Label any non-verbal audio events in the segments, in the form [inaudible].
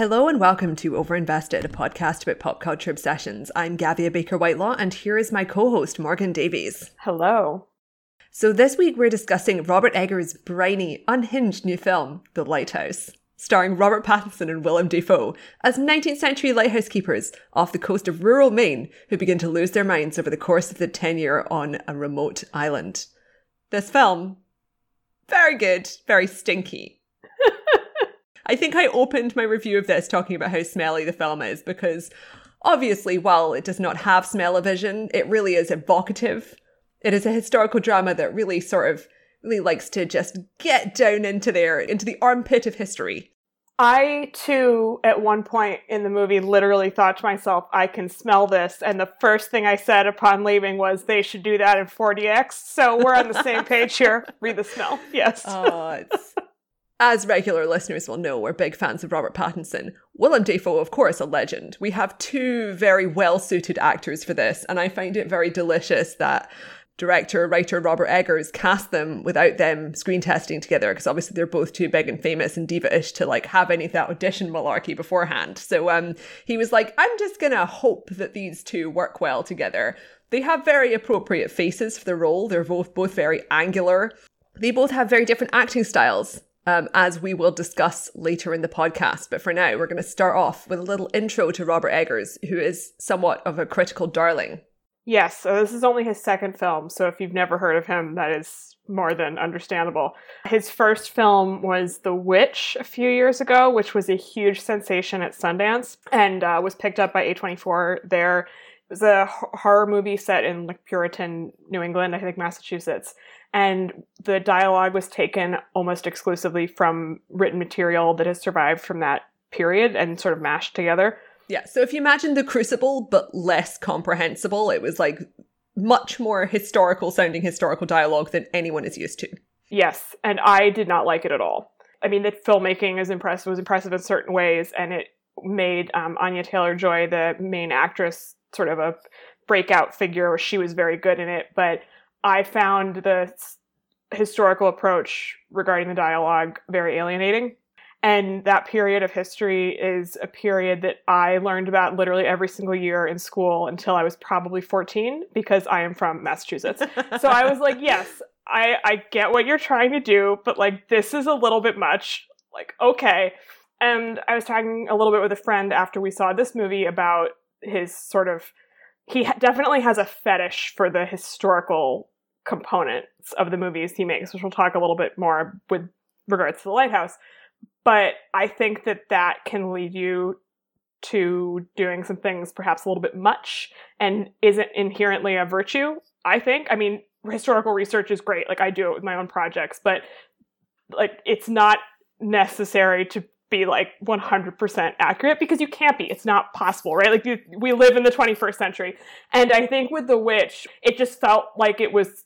Hello and welcome to Overinvested, a podcast about pop culture obsessions. I'm Gavia Baker Whitelaw, and here is my co host, Morgan Davies. Hello. So, this week we're discussing Robert Eggers' briny, unhinged new film, The Lighthouse, starring Robert Pattinson and Willem Dafoe as 19th century lighthouse keepers off the coast of rural Maine who begin to lose their minds over the course of the tenure on a remote island. This film, very good, very stinky. I think I opened my review of this talking about how smelly the film is because obviously, while it does not have smell-o-vision, it really is evocative. It is a historical drama that really sort of really likes to just get down into there, into the armpit of history. I too, at one point in the movie, literally thought to myself, I can smell this. And the first thing I said upon leaving was, they should do that in 4DX. So we're on the same page here. Read the smell. Yes. [laughs] Oh, it's as regular listeners will know, we're big fans of Robert Pattinson. Willem Dafoe, of course, a legend. We have two very well suited actors for this, and I find it very delicious that director, writer Robert Eggers cast them without them screen testing together, because obviously they're both too big and famous and diva-ish to like have any of that audition malarkey beforehand. So um, he was like, I'm just gonna hope that these two work well together. They have very appropriate faces for the role. They're both both very angular. They both have very different acting styles um, as we will discuss later in the podcast. But for now, we're going to start off with a little intro to Robert Eggers, who is somewhat of a critical darling. Yes, so this is only his second film, so if you've never heard of him, that is more than understandable. His first film was The Witch a few years ago, which was a huge sensation at Sundance and uh, was picked up by A24 there. It was a horror movie set in like Puritan New England, I think Massachusetts and the dialogue was taken almost exclusively from written material that has survived from that period and sort of mashed together. Yeah, so if you imagine the Crucible but less comprehensible, it was like much more historical sounding historical dialogue than anyone is used to. Yes, and I did not like it at all. I mean, the filmmaking is impressive was impressive in certain ways, and it made um, Anya Taylor Joy, the main actress, sort of a breakout figure. She was very good in it, but I found the historical approach regarding the dialogue very alienating. And that period of history is a period that I learned about literally every single year in school until I was probably 14 because I am from Massachusetts. so I was like, [laughs] yes, I, I get what you're trying to do, but like this is a little bit much. Like, okay. And I was talking a little bit with a friend after we saw this movie about his sort of he definitely has a fetish for the historical components of the movies he makes, which we'll talk a little bit more with regards to the lighthouse. But I think that that can lead you to doing some things perhaps a little bit much and isn't inherently a virtue. I think. I mean, historical research is great. Like I do it with my own projects, but like it's not necessary to be like 100% accurate because you can't be. It's not possible, right? Like you, we live in the 21st century. And I think with The Witch, it just felt like it was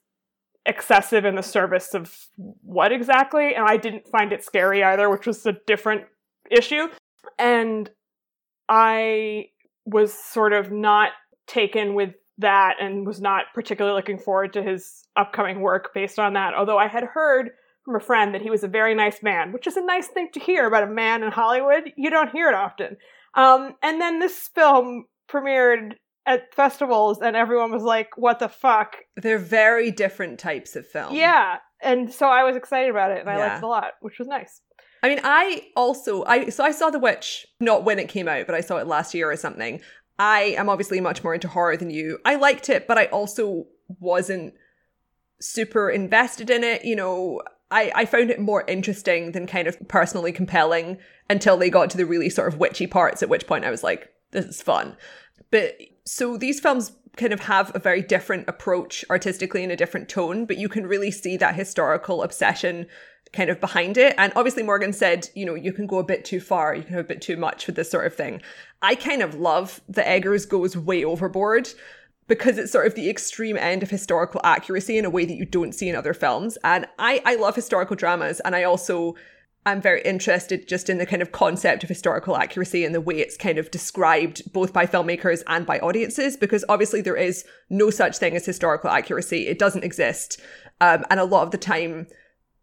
excessive in the service of what exactly? And I didn't find it scary either, which was a different issue. And I was sort of not taken with that and was not particularly looking forward to his upcoming work based on that. Although I had heard from a friend that he was a very nice man, which is a nice thing to hear about a man in Hollywood. You don't hear it often. Um, and then this film premiered at festivals, and everyone was like, "What the fuck?" They're very different types of film. Yeah, and so I was excited about it, and I yeah. liked it a lot, which was nice. I mean, I also I so I saw The Witch not when it came out, but I saw it last year or something. I am obviously much more into horror than you. I liked it, but I also wasn't super invested in it. You know, I, I found it more interesting than kind of personally compelling until they got to the really sort of witchy parts, at which point I was like, this is fun. But so these films kind of have a very different approach artistically and a different tone, but you can really see that historical obsession kind of behind it. And obviously, Morgan said, you know, you can go a bit too far, you can have a bit too much with this sort of thing. I kind of love the Eggers goes way overboard because it's sort of the extreme end of historical accuracy in a way that you don't see in other films. And I, I love historical dramas, and I also am very interested just in the kind of concept of historical accuracy and the way it's kind of described both by filmmakers and by audiences, because obviously there is no such thing as historical accuracy. It doesn't exist. Um, and a lot of the time,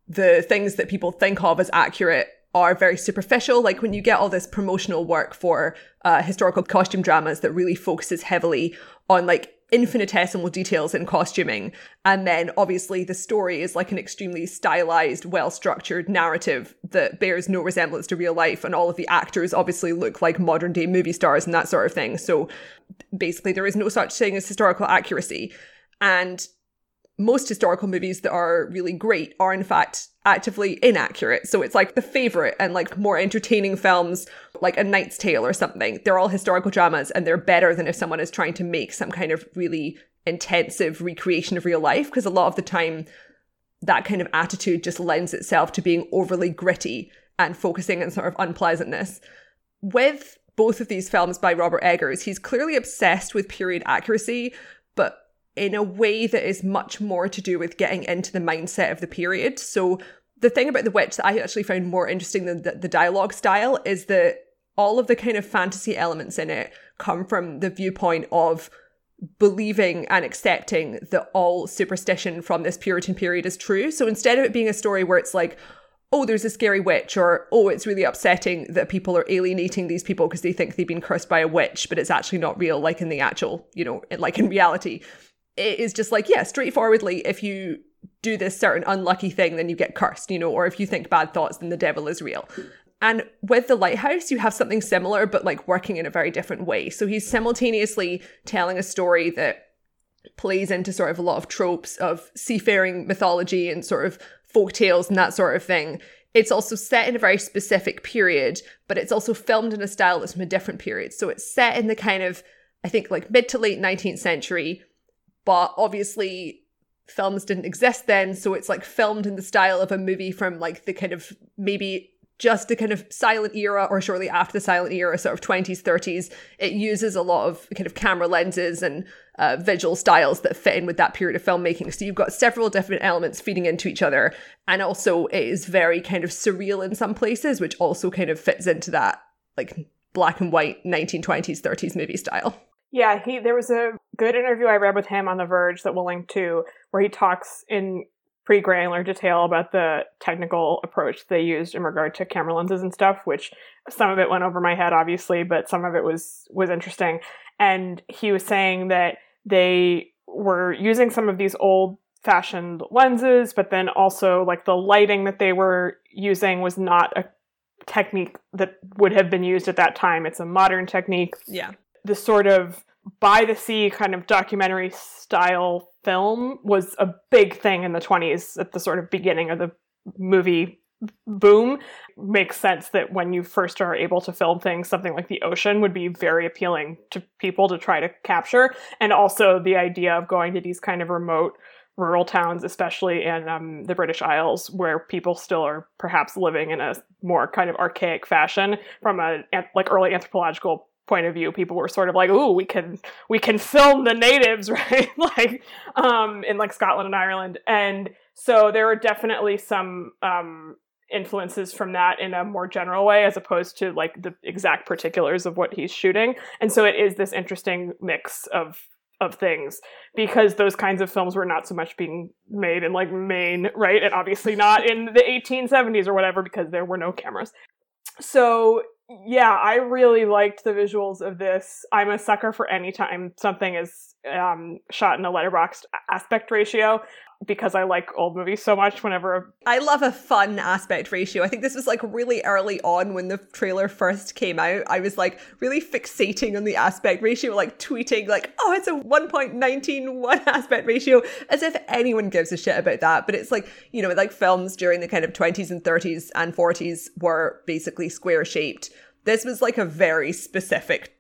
the things that people think of as accurate are very superficial. Like when you get all this promotional work for uh, historical costume dramas that really focuses heavily on like infinitesimal details in costuming. And then obviously the story is like an extremely stylized, well structured narrative that bears no resemblance to real life. And all of the actors obviously look like modern day movie stars and that sort of thing. So basically, there is no such thing as historical accuracy. And most historical movies that are really great are in fact actively inaccurate. So it's like the favorite and like more entertaining films like A Knight's Tale or something. They're all historical dramas and they're better than if someone is trying to make some kind of really intensive recreation of real life because a lot of the time that kind of attitude just lends itself to being overly gritty and focusing on sort of unpleasantness. With both of these films by Robert Eggers, he's clearly obsessed with period accuracy, but in a way that is much more to do with getting into the mindset of the period. So the thing about The Witch that I actually found more interesting than the, the dialogue style is that all of the kind of fantasy elements in it come from the viewpoint of believing and accepting that all superstition from this Puritan period is true. So instead of it being a story where it's like, oh, there's a scary witch, or oh, it's really upsetting that people are alienating these people because they think they've been cursed by a witch, but it's actually not real, like in the actual, you know, like in reality it is just like, yeah, straightforwardly, if you do this certain unlucky thing, then you get cursed, you know, or if you think bad thoughts, then the devil is real. And with the lighthouse, you have something similar, but like working in a very different way. So he's simultaneously telling a story that plays into sort of a lot of tropes of seafaring mythology and sort of folk tales and that sort of thing. It's also set in a very specific period, but it's also filmed in a style that's from a different period. So it's set in the kind of, I think, like mid to late 19th century, but obviously films didn't exist then so it's like filmed in the style of a movie from like the kind of maybe just the kind of silent era or shortly after the silent era sort of 20s 30s it uses a lot of kind of camera lenses and uh, visual styles that fit in with that period of filmmaking. So you've got several different elements feeding into each other and also it is very kind of surreal in some places which also kind of fits into that like black and white 1920s 30s movie style yeah, he there was a good interview I read with him on The Verge that we'll link to, where he talks in pretty granular detail about the technical approach they used in regard to camera lenses and stuff, which some of it went over my head, obviously, but some of it was was interesting. And he was saying that they were using some of these old fashioned lenses, but then also like the lighting that they were using was not a technique that would have been used at that time. It's a modern technique. Yeah the sort of by the sea kind of documentary style film was a big thing in the 20s at the sort of beginning of the movie boom. Makes sense that when you first are able to film things something like the ocean would be very appealing to people to try to capture. And also the idea of going to these kind of remote rural towns especially in um, the british isles where people still are perhaps living in a more kind of archaic fashion from a like early anthropological point of view people were sort of like ooh we can we can film the natives [laughs] right like um in like scotland and ireland and so there are definitely some um influences from that in a more general way as opposed to like the exact particulars of what he's shooting and so it is this interesting mix of of things because those kinds of films were not so much being made in like Maine, right? And obviously not in the 1870s or whatever because there were no cameras. So yeah, I really liked the visuals of this. I'm a sucker for any time something is um, shot in a letterboxed aspect ratio because I like old movies so much whenever I love a fun aspect ratio. I think this was like really early on when the trailer first came out. I was like really fixating on the aspect ratio, like tweeting like, "Oh, it's a 1.191 aspect ratio," as if anyone gives a shit about that. But it's like, you know, like films during the kind of 20s and 30s and 40s were basically square shaped. This was like a very specific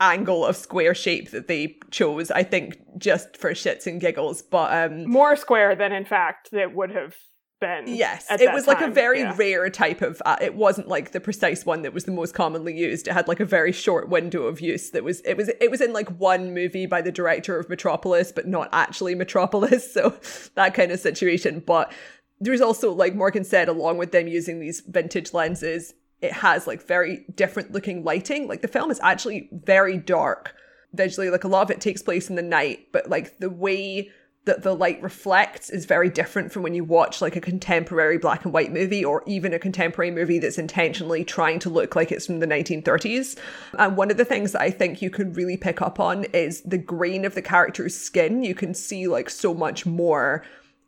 angle of square shape that they chose, I think just for shits and giggles. But um more square than in fact it would have been. Yes, it was like a very yeah. rare type of. Uh, it wasn't like the precise one that was the most commonly used. It had like a very short window of use. That was it was it was in like one movie by the director of Metropolis, but not actually Metropolis. [laughs] So that kind of situation. But there's also like Morgan said, along with them using these vintage lenses, it has like very different looking lighting. Like the film is actually very dark visually. Like a lot of it takes place in the night, but like the way that the light reflects is very different from when you watch like a contemporary black and white movie or even a contemporary movie that's intentionally trying to look like it's from the 1930s. And one of the things that I think you can really pick up on is the grain of the character's skin. You can see like so much more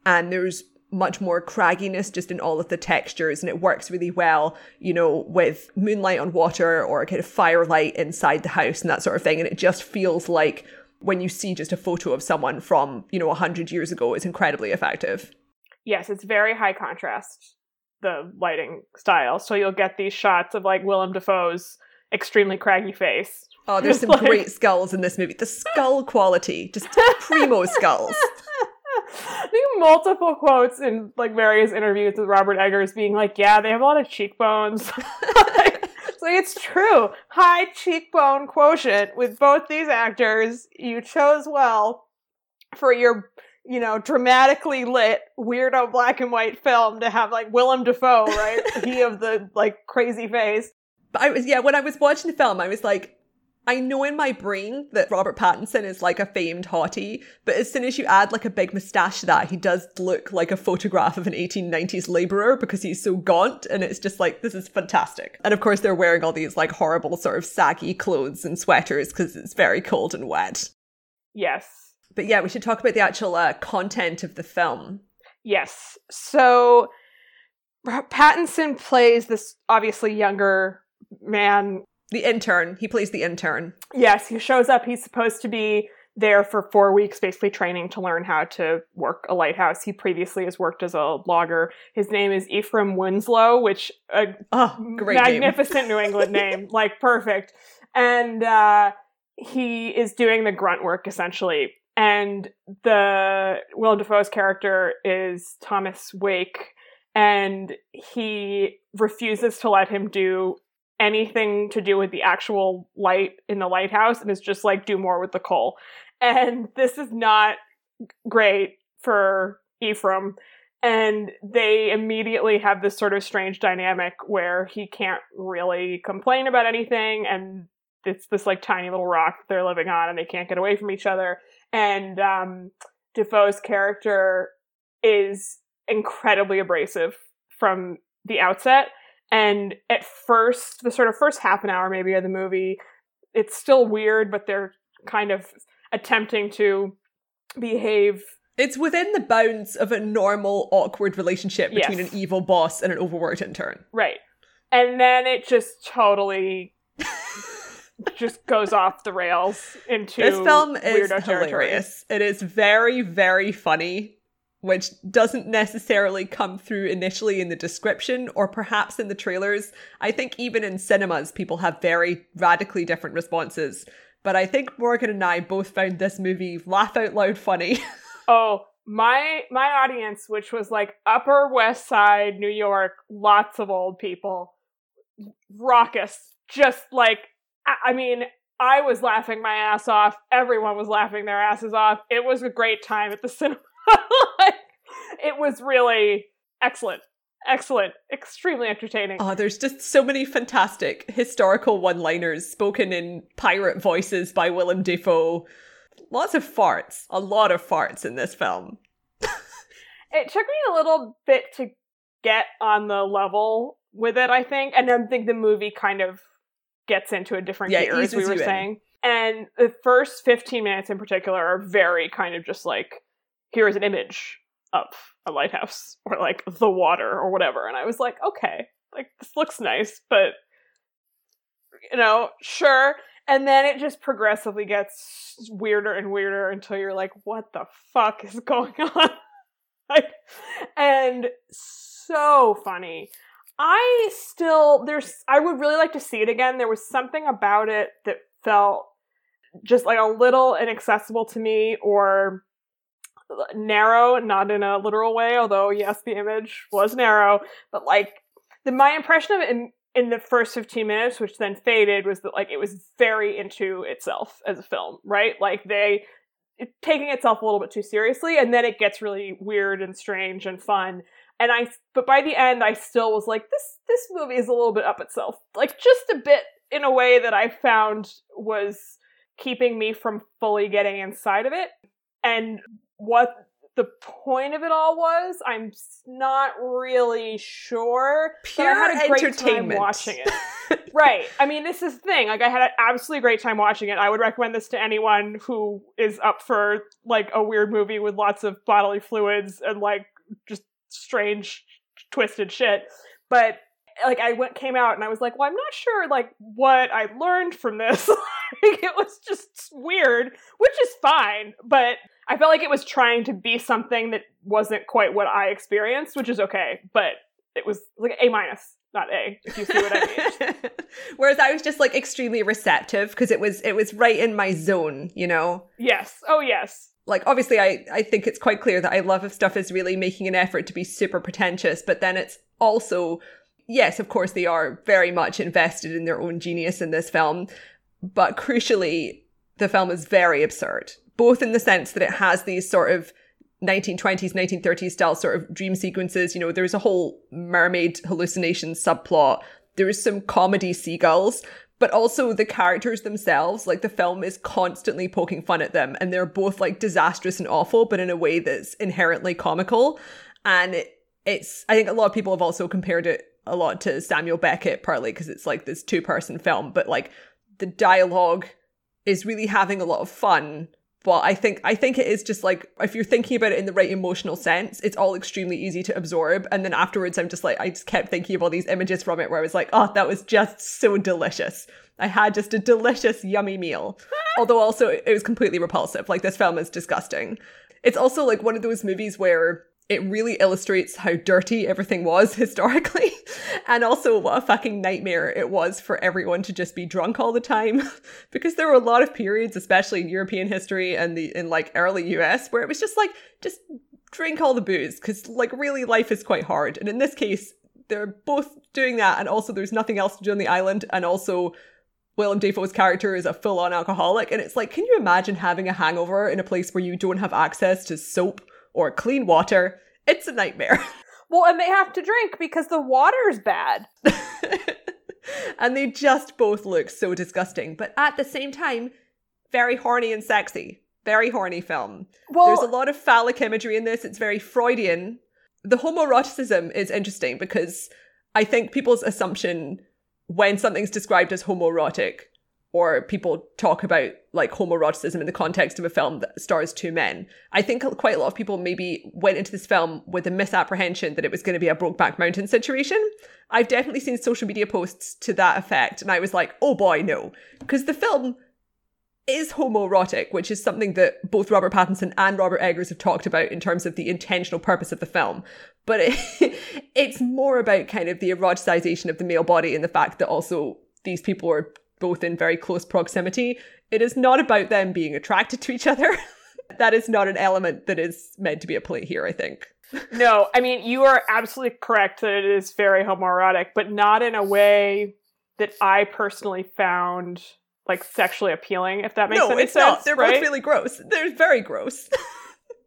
and there's much more cragginess just in all of the textures and it works really well you know with moonlight on water or kind of firelight inside the house and that sort of thing and it just feels like when you see just a photo of someone from, you know, 100 years ago, it's incredibly effective. Yes, it's very high contrast, the lighting style. So you'll get these shots of like Willem Dafoe's extremely craggy face. Oh, [laughs] there's some like... great skulls in this movie. The skull quality, just primo [laughs] skulls. [laughs] I think multiple quotes in like various interviews with Robert Eggers being like, "Yeah, they have a lot of cheekbones." [laughs] So it's true. High cheekbone quotient with both these actors. You chose well for your, you know, dramatically lit weirdo black and white film to have like Willem Dafoe, right? [laughs] he of the like crazy face. But I was yeah, when I was watching the film, I was like, I know in my brain that Robert Pattinson is like a famed hottie, but as soon as you add like a big moustache to that, he does look like a photograph of an 1890s laborer because he's so gaunt and it's just like, this is fantastic. And of course, they're wearing all these like horrible sort of saggy clothes and sweaters because it's very cold and wet. Yes. But yeah, we should talk about the actual uh, content of the film. Yes. So Pattinson plays this obviously younger man the intern. He plays the intern. Yes, he shows up. He's supposed to be there for four weeks, basically training to learn how to work a lighthouse. He previously has worked as a logger. His name is Ephraim Winslow, which a oh, magnificent New England name, [laughs] like perfect. And uh, he is doing the grunt work essentially. And the Will Dafoe's character is Thomas Wake, and he refuses to let him do anything to do with the actual light in the lighthouse and is just like do more with the coal. And this is not great for Ephraim. And they immediately have this sort of strange dynamic where he can't really complain about anything and it's this like tiny little rock they're living on and they can't get away from each other. And um Dafoe's character is incredibly abrasive from the outset and at first, the sort of first half an hour maybe of the movie, it's still weird, but they're kind of attempting to behave. It's within the bounds of a normal, awkward relationship between yes. an evil boss and an overworked intern. Right. And then it just totally [laughs] just goes off the rails into this film is hilarious. It is very, very funny which doesn't necessarily come through initially in the description or perhaps in the trailers. I think even in cinemas, people have very radically different responses. But I think Morgan and I both found this movie laugh out loud funny. [laughs] oh, my my audience, which was like Upper West Side, New York, lots of old people, raucous, just like I mean, I was laughing my ass off. Everyone was laughing their asses off. It was a great time at the [laughs] cinema. [laughs] it was really excellent. Excellent. Extremely entertaining. Oh, there's just so many fantastic historical one liners spoken in pirate voices by Willem Dafoe. Lots of farts. A lot of farts in this film. [laughs] it took me a little bit to get on the level with it, I think. And I think the movie kind of gets into a different yeah, gear, as we were saying. In. And the first 15 minutes in particular are very kind of just like here is an image of a lighthouse or like the water or whatever. And I was like, okay, like this looks nice, but you know, sure. And then it just progressively gets weirder and weirder until you're like, what the fuck is [laughs] going on? like, and so funny. I still there's I would really like to see it again. There was something about it that felt just like a little inaccessible to me or narrow, not in a literal way, although yes, the image was narrow, but like the my impression of it in in the first 15 minutes, which then faded, was that like it was very into itself as a film, right? Like they it, taking itself a little bit too seriously, and then it gets really weird and strange and fun. And I, but by the end, I still was like, this this movie is a little bit up itself, like just a bit in a way that I found was keeping me from fully getting inside of it and what the point of it all was, I'm not really sure. Pure but I had a great entertainment. time watching it. [laughs] right. I mean, this is the thing. Like, I had an absolutely great time watching it. I would recommend this to anyone who is up for like a weird movie with lots of bodily fluids and like just strange, twisted shit. But like, I went came out and I was like, well, I'm not sure like what I learned from this. [laughs] like, it was just weird, which is fine. But I felt like it was trying to be something that wasn't quite what I experienced, which is okay. But it was like A minus, not A, if you see what I mean. [laughs] Whereas I was just like extremely receptive because it was it was right in my zone, you know. yes. Oh, yes. Like obviously I I think it's quite clear that I love if stuff is really making an effort to be super pretentious, but then it's also yes, of course they are very much invested in their own genius in this film, but crucially the film is very absurd, both in the sense that it has these sort of 1920s, 1930s style sort of dream sequences. You know, there's a whole mermaid hallucination subplot. There's some comedy seagulls, but also the characters themselves. Like the film is constantly poking fun at them, and they're both like disastrous and awful, but in a way that's inherently comical. And it, it's, I think a lot of people have also compared it a lot to Samuel Beckett, partly because it's like this two person film, but like the dialogue is really having a lot of fun but I think I think it is just like if you're thinking about it in the right emotional sense, it's all extremely easy to absorb. And then afterwards, I'm just like I just kept thinking of all these images from it where I was like, oh, that was just so delicious. I had just a delicious, yummy meal. [laughs] Although also it was completely repulsive. Like this film is disgusting. It's also like one of those movies where it really illustrates how dirty everything was [laughs] historically and also what a fucking nightmare it was for everyone to just be drunk all the time. [laughs] Because there were a lot of periods especially in european history and the in like early us where it was just like just drink all the booze because like really life is quite hard. And in this case they're both doing that and also there's nothing else to do on the island and also Willem Dafoe's character is a full-on alcoholic and it's like can you imagine having a hangover in a place where you don't have access to soap or clean water. It's a nightmare. [laughs] Well, and they have to drink because the water's bad. [laughs] and they just both look so disgusting, but at the same time, very horny and sexy. Very horny film. Well, There's a lot of phallic imagery in this. It's very Freudian. The homoeroticism is interesting because I think people's assumption when something's described as homoerotic or people talk about like homoeroticism in the context of a film that stars two men. I think quite a lot of people maybe went into this film with a misapprehension that it was going to be a Brokeback Mountain situation. I've definitely seen social media posts to that effect, and I was like, oh boy, no. Because the film is homoerotic, which is something that both Robert Pattinson and Robert Eggers have talked about in terms of the intentional purpose of the film. But it, [laughs] it's more about kind of the eroticization of the male body and the fact that also these people are both in very close proximity. It is not about them being attracted to each other. [laughs] that is not an element that is meant to be a play here, I think. [laughs] no, I mean, you are absolutely correct that it is very homoerotic, but not in a way that I personally found like sexually appealing, if that makes no, any it's sense. not. They're right? both really gross. They're very gross. [laughs]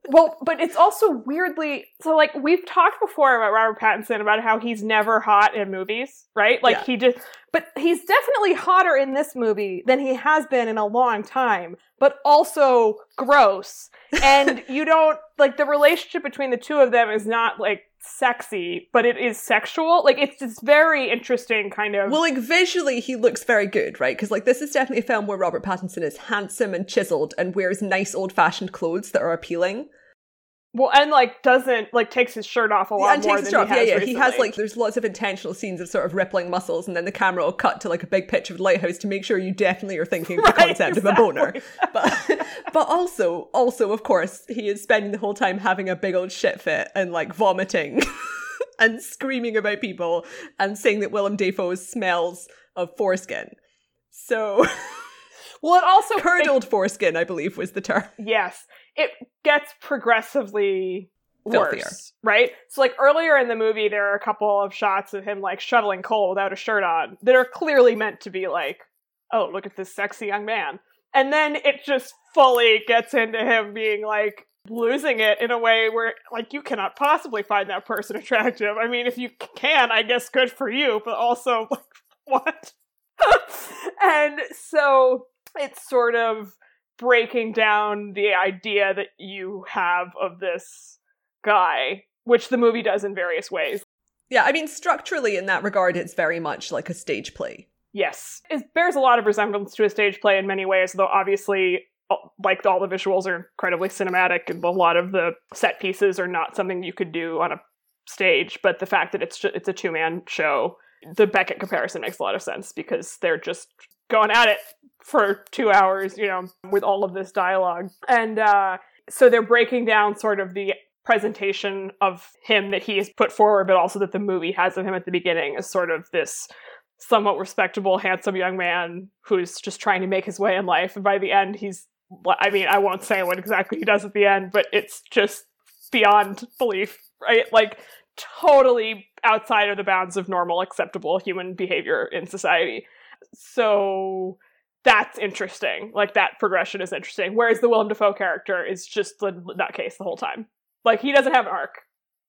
Well, but it's also weirdly so like we've talked before about Robert Pattinson about how he's never hot in movies, right? Like Yeah. he just but he's definitely hotter in this movie than he has been in a long time, but also gross. And [laughs] you don't like the relationship between the two of them is not like sexy, but it is sexual. Like it's just very interesting kind of well, like visually, he looks very good, right? Because like this is definitely a film where Robert Pattinson is handsome and chiseled and wears nice old-fashioned clothes that are appealing. Well and like doesn't like takes his shirt off a lot and more takes his than shirt off. he Yeah, has yeah. He has like there's lots of intentional scenes of sort of rippling muscles, and then the camera will cut to like a big picture of the lighthouse to make sure you definitely are thinking of the [laughs] Right, concept of a boner. But [laughs] but also also of course he is spending the whole time having a big old shit fit and like vomiting [laughs] and screaming about people and saying that Willem Dafoe smells of foreskin. So well it also curdled foreskin, I believe, was the term. [laughs] Yes, it gets progressively Filthier. worse, right? So, like earlier in the movie, there are a couple of shots of him like shoveling coal without a shirt on that are clearly meant to be like, "Oh, look at this sexy young man," and then it just fully gets into him being like losing it in a way where like you cannot possibly find that person [laughs] attractive. I mean, if you can, I guess good for you, but also [laughs] like what? and so it's sort of breaking down the idea that you have of this guy, which the movie does in various ways. Yeah, I mean, structurally, in that regard, it's very much like a stage play. Yes. It bears a lot of resemblance to a stage play in many ways, though obviously, uh, like all the visuals are incredibly cinematic, and a lot of the set pieces are not something you could do on a stage. But the fact that it's ju- it's a two man show, the Beckett comparison makes a lot of sense because they're just going at it for two hours, you know, with all of this dialogue, and uh, so they're breaking down sort of the presentation of him that he has put forward, but also that the movie has of him at the beginning as sort of this somewhat respectable, handsome young man who's just trying to make his way in life. And by the end, he's, I mean, I won't say what exactly he does at the end, but it's just beyond belief, right? Like, totally outside of the bounds of normal, acceptable human behavior in society. So that's interesting. Like, that progression is interesting. Whereas the Willem Dafoe character is just the nutcase the whole time. Like, he doesn't have an arc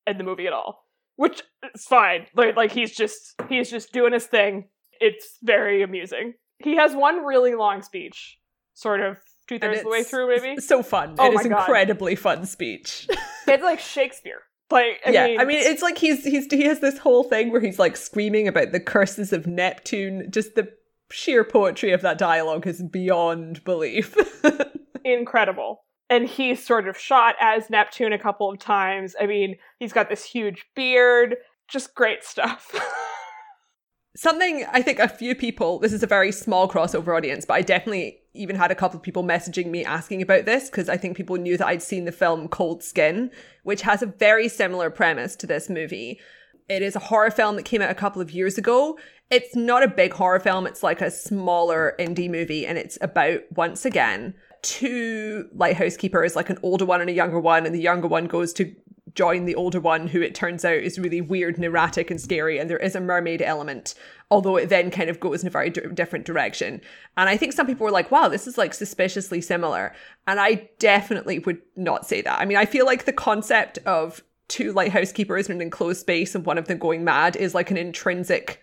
in the movie at all which is fine. Like, like he's just he's just doing his thing. It's very amusing. He has one really long speech, sort of two thirds of the way through, maybe. So fun. Oh it is God. incredibly fun speech. It's like Shakespeare. Like, I yeah, mean, I mean, it's like he's he's he has this whole thing where he's like screaming about the curses of Neptune. Just the sheer poetry of that dialogue is beyond belief. [laughs] incredible. And he's sort of shot as Neptune a couple of times. I mean, he's got this huge beard. Just great stuff. [laughs] Something I think a few people, this is a very small crossover audience, but I definitely even had a couple of people messaging me asking about this because I think people knew that I'd seen the film Cold Skin, which has a very similar premise to this movie. It is a horror film that came out a couple of years ago. It's not a big horror film, it's like a smaller indie movie, and it's about, once again, two lighthouse keepers, like an older one and a younger one, and the younger one goes to join the older one, who it turns out is really weird and erratic and scary, and there is a mermaid element, although it then kind of goes in a very d- different direction. And I think some people were like, wow, this is like suspiciously similar. And I definitely would not say that. I mean, I feel like the concept of two lighthouse keepers in an enclosed space and one of them going mad is like an intrinsic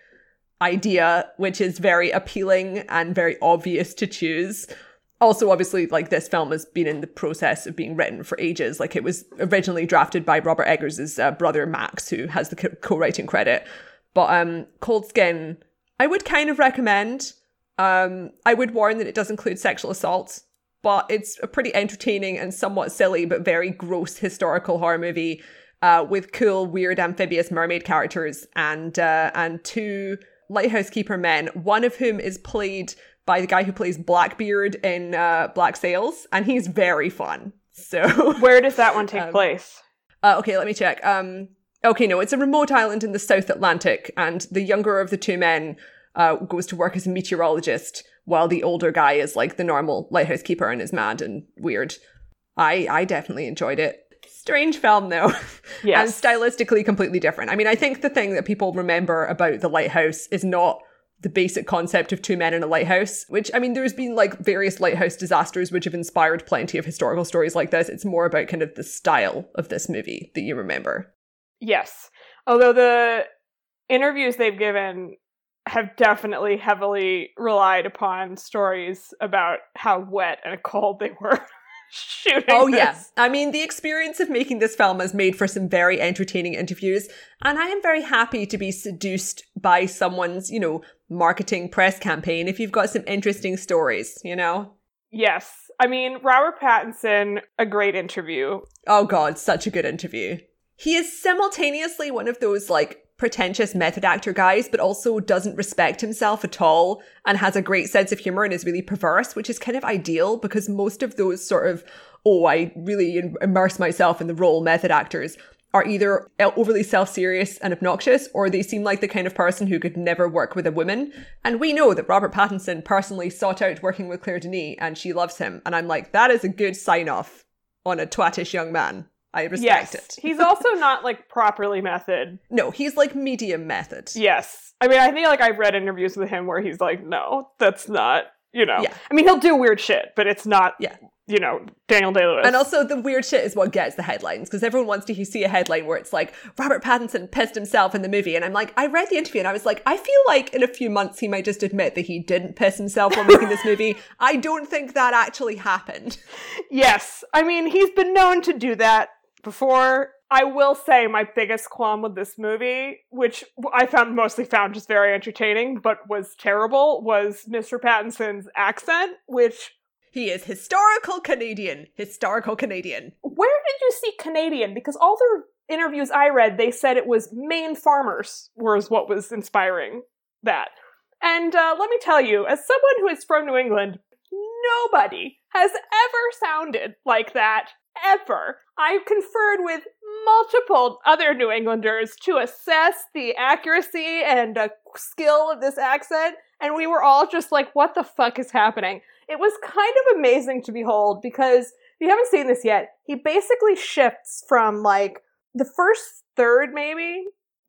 idea, which is very appealing and very obvious to choose. Also obviously like this film has been in the process of being written for ages. Like it was originally drafted by robert eggers' uh, brother max who has the co- co-writing credit. But um cold skin i would kind of recommend. Um i would warn that it does include sexual assault but it's a pretty entertaining and somewhat silly but very gross historical horror movie uh, with cool weird amphibious mermaid characters and uh, and two lighthouse keeper men one of whom is played by the guy who plays Blackbeard in uh, Black Sails, and he's very fun. So, [laughs] where does that one take Um, place? uh, okay, let me check. Um, okay, no, it's a remote island in the South Atlantic, and the younger of the two men uh, goes to work as a meteorologist, while the older guy is like the normal lighthouse keeper and is mad and weird. I I definitely enjoyed it. Strange film though, [laughs] Yes. and stylistically completely different. I mean, I think the thing that people remember about the lighthouse is not the basic concept of two men in a lighthouse, which I mean, there's been like various lighthouse disasters which have inspired plenty of historical stories like this. It's more about kind of the style of this movie that you remember. Yes. Although the interviews they've given have definitely heavily relied upon stories about how wet and cold they were [laughs] shooting. Oh this. yeah. I mean, the experience of making this film has made for some very entertaining interviews, and I am very happy to be seduced by someone's, you know, marketing press campaign if you've got some interesting stories, you know? Yes. I mean, Robert Pattinson, a great interview. Oh god, such a good interview. He is simultaneously one of those like pretentious method actor guys, but also doesn't respect himself at all and has a great sense of humor and is really perverse, which is kind of ideal because most of those sort of, oh, I really immerse myself in the role method actors are either uh, overly self-serious and obnoxious or they seem like the kind of person who could never work with a woman. And we know that Robert Pattinson personally sought out working with Claire Denis and she loves him. And I'm like, that is a good sign off on a twatish young man. I respect yes. it. [laughs] He's also not like properly method. No, he's like medium method. Yes. I mean, I think like I've read interviews with him where he's like, no, that's not, you know. Yeah. I mean, he'll do weird shit, but it's not Yeah. you know, Daniel Day Lewis. And also, the weird shit is what gets the headlines because everyone wants to see a headline where it's like Robert Pattinson pissed himself in the movie, and I'm like, I read the interview and I was like, I feel like in a few months he might just admit that he didn't piss himself while making this movie. [laughs] I don't think that actually happened. Yes, I mean he's been known to do that before. I will say my biggest qualm with this movie, which I found mostly found just very entertaining, but was terrible, was Mr. Pattinson's accent, which he is historical Canadian. Historical Canadian. Where did you see Canadian? Because all the interviews I read, they said it was Maine farmers was what was inspiring that. And uh, let me tell you, as someone who is from New England, nobody has ever sounded like that ever. I've conferred with multiple other New Englanders to assess the accuracy and uh, skill of this accent, and we were all just like, what the fuck is happening? It was kind of amazing to behold because if you haven't seen this yet, he basically shifts from like the first third, maybe.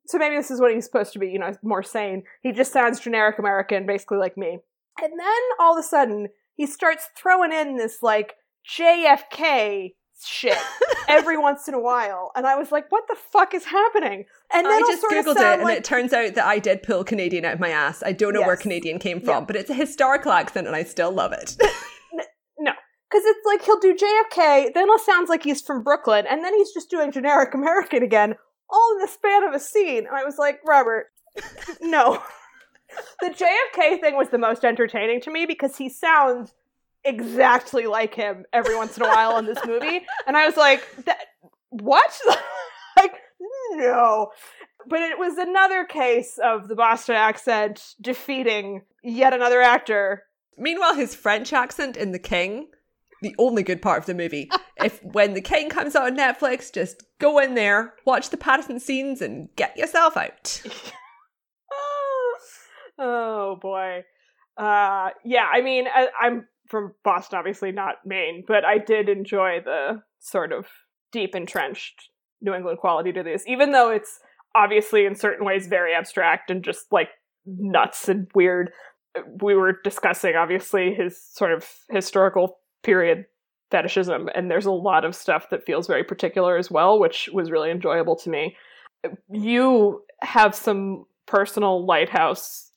So maybe this is what he's supposed to be, you know, more sane. He just sounds generic American, basically like me. And then all of a sudden, he starts throwing in this like JFK shit every [laughs] once in a while. And I was like, what the fuck is happening? And then I just googled it, and it turns out that I did pull Canadian out of my ass. I don't know yes. where Canadian came from, yeah. but it's a historical accent, and I still love it. no, because it's like he'll do JFK, then it sounds like he's from Brooklyn, and then he's just doing generic American again, all in the span of a scene. And I was like, Robert, no. [laughs] the JFK thing was the most entertaining to me because he sounds exactly like him every once in a while in this movie. And I was like, that, what? [laughs] like, no. But it was another case of the Boston accent defeating yet another actor. Meanwhile, his French accent in The King, the only good part of the movie. [laughs] if when The King comes out on Netflix, just go in there, watch the Pattinson scenes, and get yourself out. [laughs] oh boy. Uh, yeah, I mean, I, I'm from Boston, obviously not Maine, but I did enjoy the sort of deep entrenched New England quality to this, even though it's obviously in certain ways very abstract and just like nuts and weird. We were discussing obviously his sort of historical period fetishism, and there's a lot of stuff that feels very particular as well, which was really enjoyable to me. You have some personal lighthouse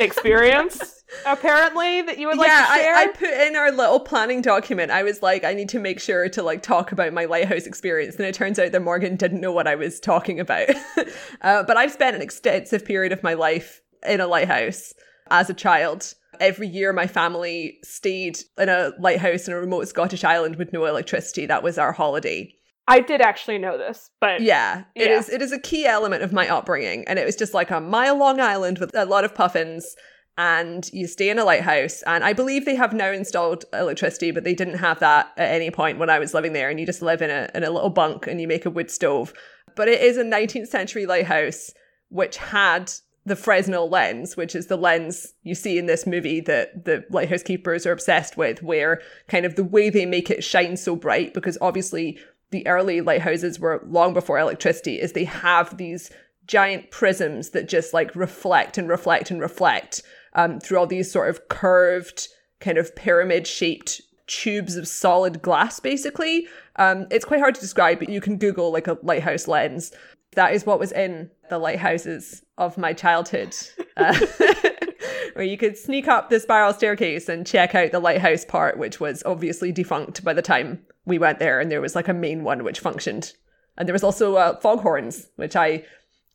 experience [laughs] apparently that you would like yeah, to share? I, I put in our little planning document. I was like, I need to make sure to like talk about my lighthouse experience. And it turns out that Morgan didn't know what I was talking about. [laughs] uh, but I've spent an extensive period of my life in a lighthouse as a child. Every year, my family stayed in a lighthouse in a remote Scottish island with no electricity. That was our holiday. I did actually know this, but yeah, it yeah. is. It is a key element of my upbringing, and it was just like a mile long island with a lot of puffins, and you stay in a lighthouse. And I believe they have now installed electricity, but they didn't have that at any point when I was living there. And you just live in a in a little bunk, and you make a wood stove. But it is a 19th century lighthouse which had the Fresnel lens, which is the lens you see in this movie that the lighthouse keepers are obsessed with, where kind of the way they make it shine so bright, because obviously the early lighthouses were long before electricity is they have these giant prisms that just like reflect and reflect and reflect um, through all these sort of curved kind of pyramid shaped tubes of solid glass basically. Um, it's quite hard to describe but you can google like a lighthouse lens. That is what was in the lighthouses of my childhood uh, [laughs] where you could sneak up the spiral staircase and check out the lighthouse part which was obviously defunct by the time we went there and there was like a main one which functioned. And there was also uh, foghorns, which I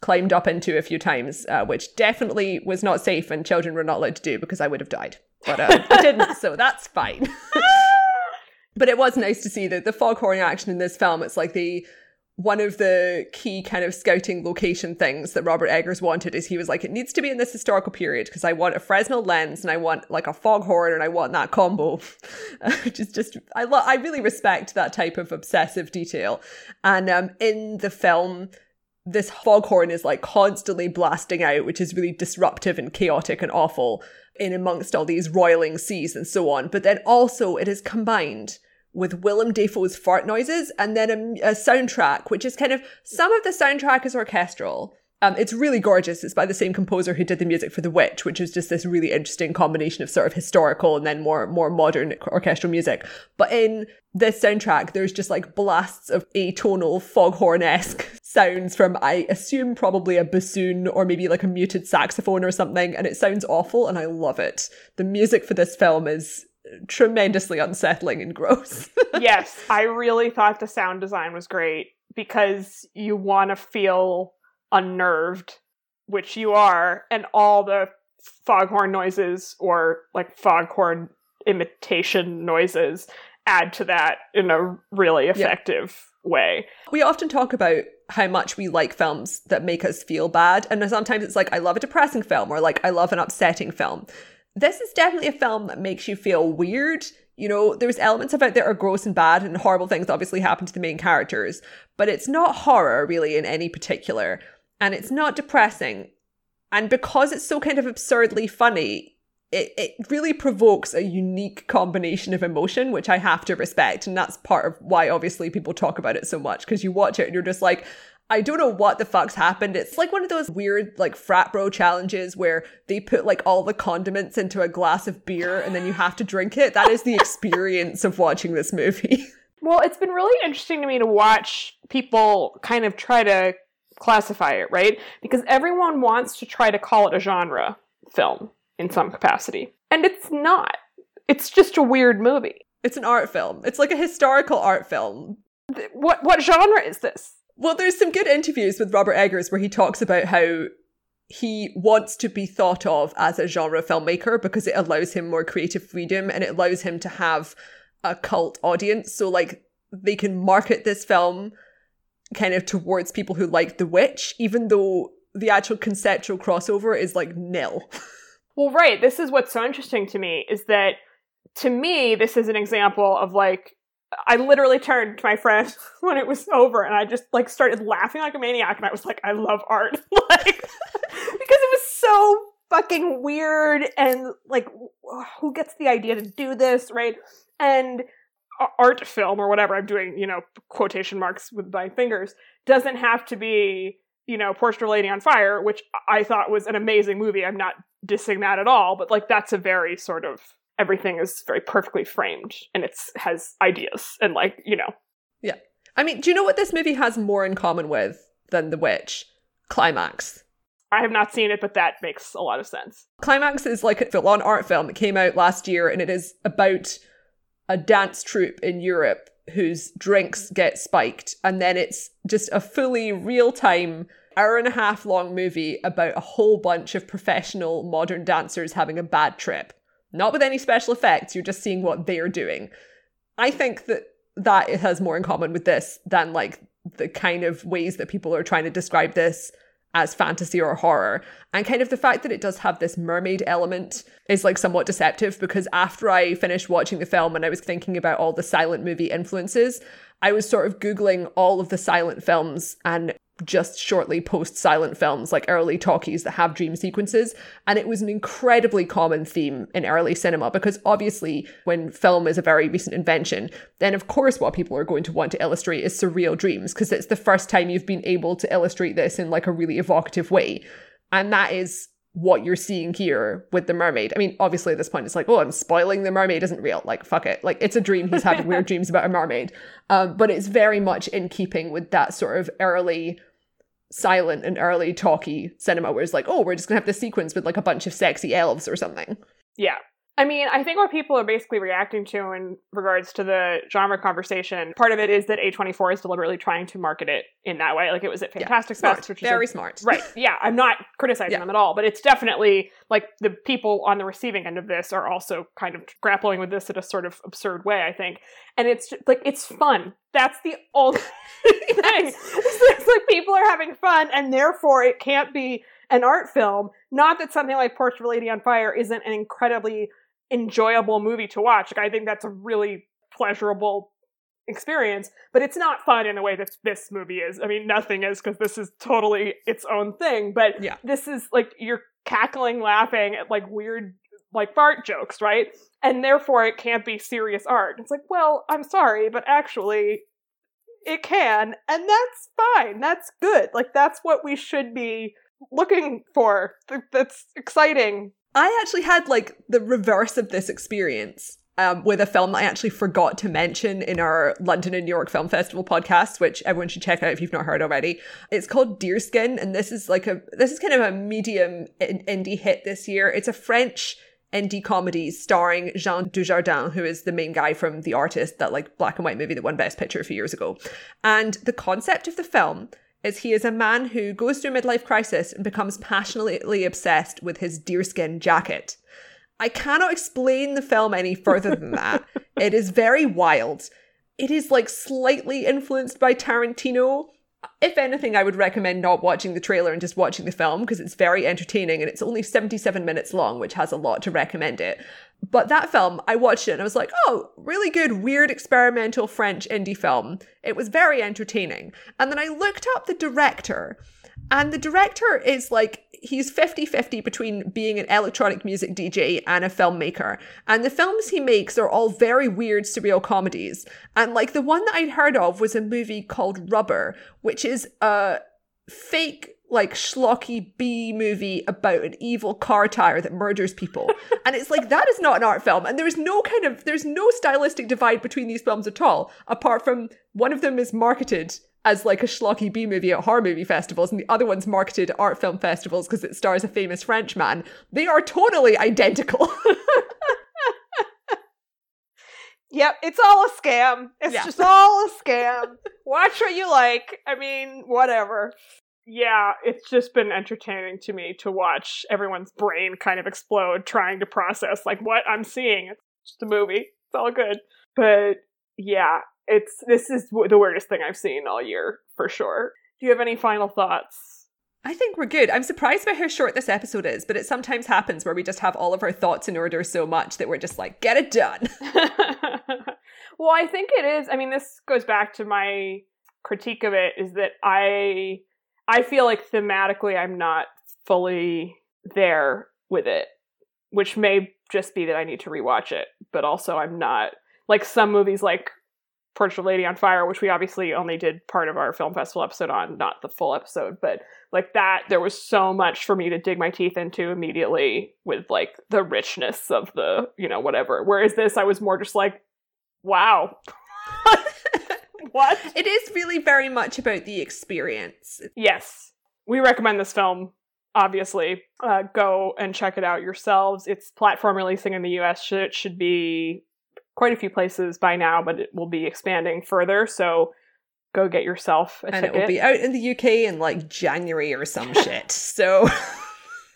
climbed up into a few times, uh, which definitely was not safe and children were not allowed to do because I would have died. But uh, I didn't, so that's fine. [laughs] but it was nice to see that the foghorn action in this film. It's like the one of the key kind of scouting location things that Robert Eggers wanted is he was like, it needs to be in this historical period because I want a Fresnel lens and I want like a foghorn and I want that combo, [laughs] which is just, I love, I really respect that type of obsessive detail. And um, in the film, this foghorn is like constantly blasting out, which is really disruptive and chaotic and awful in amongst all these roiling seas and so on. But then also it is combined with Willem Dafoe's fart noises and then a, a, soundtrack, which is kind of some of the soundtrack is orchestral Um, it's really gorgeous. It's by the same composer who did the music for The Witch, which is just this really interesting combination of sort of historical and then more more modern orchestral music. But in this soundtrack, there's just like blasts of atonal foghorn esque [laughs] sounds from, I assume, probably a bassoon or maybe like a muted saxophone or something, and it sounds awful, and I love it. The music for this film is tremendously unsettling and gross. [laughs] yes, I really thought the sound design was great because you want to feel unnerved, which you are, and all the foghorn noises or like foghorn imitation noises add to that in a really effective yeah. way. We often talk about how much we like films that make us feel bad, and sometimes it's like I love a depressing film or like I love an upsetting film. This is definitely a film that makes you feel weird. You know, there's elements of it that are gross and bad, and horrible things obviously happen to the main characters, but it's not horror really in any particular and it's not depressing. And because it's so kind of absurdly funny, it, it really provokes a unique combination of emotion, which I have to respect. And that's part of why obviously people talk about it so much, because you watch it and you're just like, I don't know what the fuck's happened. It's like one of those weird like frat bro challenges where they put like all the condiments into a glass of beer and then you have to drink it. That is the experience of watching this movie. [laughs] Well, it's been really interesting to me to watch people kind of try to classify it, right? Because everyone wants to try to call it a genre film in some capacity. And it's not. It's just a weird movie. It's an art film. It's like a historical art film. What what genre is this? Well, there's some good interviews with Robert Eggers where he talks about how he wants to be thought of as a genre filmmaker because it allows him more creative freedom and it allows him to have a cult audience. So like they can market this film kind of towards people who like The Witch, even though the actual conceptual crossover is like nil. [laughs] well, right. This is what's so interesting to me is that to me, this is an example of like, I literally turned to my friend [laughs] when it was over and I just like started laughing like a maniac and I was like, I love art. [laughs] like, because it was so fucking weird and like, who gets the idea to do this, right? And art film or whatever I'm doing, you know, quotation marks with my fingers, doesn't have to be, you know, Portrait of Lady on Fire, which I thought was an amazing movie. I'm not dissing that at all, but like that's a very sort of everything is very perfectly framed and it's has ideas and like, you know. Yeah. I mean, do you know what this movie has more in common with than The Witch? Climax. I have not seen it, but that makes a lot of sense. Climax is like a full on art film. It came out last year and it is about a dance troupe in Europe whose drinks get spiked, and then it's just a fully real time hour and a half long movie about a whole bunch of professional modern dancers having a bad trip. Not with any special effects, you're just seeing what they're doing. I think that that it has more in common with this than like the kind of ways that people are trying to describe this as fantasy or horror. And kind of the fact that it does have this mermaid element is like somewhat deceptive because after I finished watching the film and I was thinking about all the silent movie influences, I was sort of Googling all of the silent films and just shortly post silent films like early talkies that have dream sequences. And it was an incredibly common theme in early cinema because obviously, when film is a very recent invention, then of course, what people are going to want to illustrate is surreal dreams because it's the first time you've been able to illustrate this in like a really evocative way. And that is what you're seeing here with the mermaid. I mean, obviously at this point it's like, oh, I'm spoiling the mermaid isn't real. Like, fuck it. Like, it's a dream. He's having [laughs] weird dreams about a mermaid. Um, but it's very much in keeping with that sort of early silent and early talky cinema where it's like, oh, we're just gonna have this sequence with like a bunch of sexy elves or something. Yeah. I mean, I think what people are basically reacting to in regards to the genre conversation, part of it is that A24 is deliberately trying to market it in that way. Like it was at Fantastic yeah, Fest, which very is a, smart. [laughs] Right. Yeah. I'm not criticizing yeah. them at all, but it's definitely like the people on the receiving end of this are also kind of grappling with this in a sort of absurd way, I think. And it's just, like, it's fun. That's the only [laughs] thing. it's like people are having fun, and therefore it can't be an art film. Not that something like Portrait of a Lady on Fire isn't an incredibly enjoyable movie to watch. Like I think that's a really pleasurable experience, but it's not fun in a way that this movie is. I mean, nothing is because this is totally its own thing, but yeah. this is like you're cackling laughing at like weird like fart jokes, right? And therefore it can't be serious art. It's like, well, I'm sorry, but actually it can, and that's fine. That's good. Like that's what we should be looking for. That's exciting. I actually had like the reverse of this experience. Um, with a film I actually forgot to mention in our London and New York Film Festival podcast, which everyone should check out if you've not heard already. It's called Deerskin, and this is like a this is kind of a medium indie hit this year. It's a French indie comedy starring Jean Dujardin, who is the main guy from The Artist, that like black and white movie that won Best Picture a few years ago. And the concept of the film is he is a man who goes through a midlife crisis and becomes passionately obsessed with his deerskin jacket. I cannot explain the film any further than that. [laughs] it is very wild. It is like slightly influenced by Tarantino, if anything, I would recommend not watching the trailer and just watching the film because it's very entertaining and it's only 77 minutes long, which has a lot to recommend it. But that film, I watched it and I was like, oh, really good, weird, experimental French indie film. It was very entertaining. And then I looked up the director, and the director is like, he's 50 50 between being an electronic music DJ and a filmmaker. And the films he makes are all very weird, surreal comedies. And like the one that I'd heard of was a movie called Rubber, which is a fake like schlocky B movie about an evil car tire that murders people. [laughs] and it's like that is not an art film. And there's no kind of there's no stylistic divide between these films at all, apart from one of them is marketed as like a schlocky B movie at horror movie festivals, and the other one's marketed at art film festivals because it stars a famous French man. They are totally identical. [laughs] yep, it's all a scam. It's yeah. just all a scam. Watch what you like. I mean, whatever. Yeah, it's just been entertaining to me to watch everyone's brain kind of explode trying to process like what I'm seeing. It's just a movie. It's all good. But yeah, it's this is the weirdest thing I've seen all year for sure. Do you have any final thoughts? I think we're good. I'm surprised by how short this episode is, but it sometimes happens where we just have all of our thoughts in order so much that we're just like, get it done. [laughs] [laughs] well, I think it is. I mean, this goes back to my critique of it is that I I feel like thematically I'm not fully there with it, which may just be that I need to rewatch it, but also I'm not like some movies like Portrait of Lady on Fire, which we obviously only did part of our film festival episode on, not the full episode, but like that, there was so much for me to dig my teeth into immediately with like the richness of the, you know, whatever. Whereas this, I was more just like, wow. [laughs] what? It is really very much about the experience. Yes. We recommend this film obviously uh, go and check it out yourselves it's platform releasing in the us it should be quite a few places by now, but it will be expanding further. So go get yourself a and ticket. it will be out in the UK in like January or some [laughs] shit. So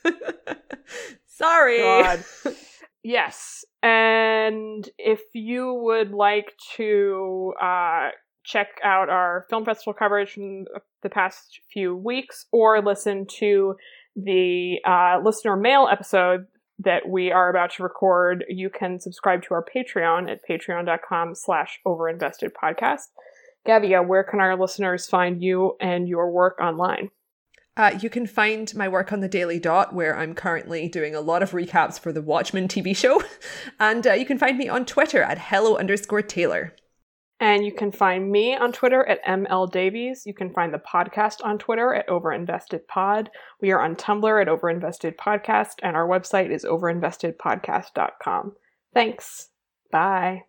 [laughs] sorry. God. Yes. And if you would like to uh, check out our film festival coverage from the past few weeks or listen to the uh, listener mail episode that we are about to record, you can subscribe to our Patreon at patreon.com slash overinvestedpodcast. Gavia, where can our listeners find you and your work online? Uh, you can find my work on the Daily Dot, where I'm currently doing a lot of recaps for the Watchmen TV show. [laughs] And uh, you can find me on Twitter at hello underscore Tailor. And you can find me on Twitter at ML Davies. You can find the podcast on Twitter at OverinvestedPod. We are on Tumblr at OverinvestedPodcast, and our website is overinvestedpodcast.com. Thanks. Bye.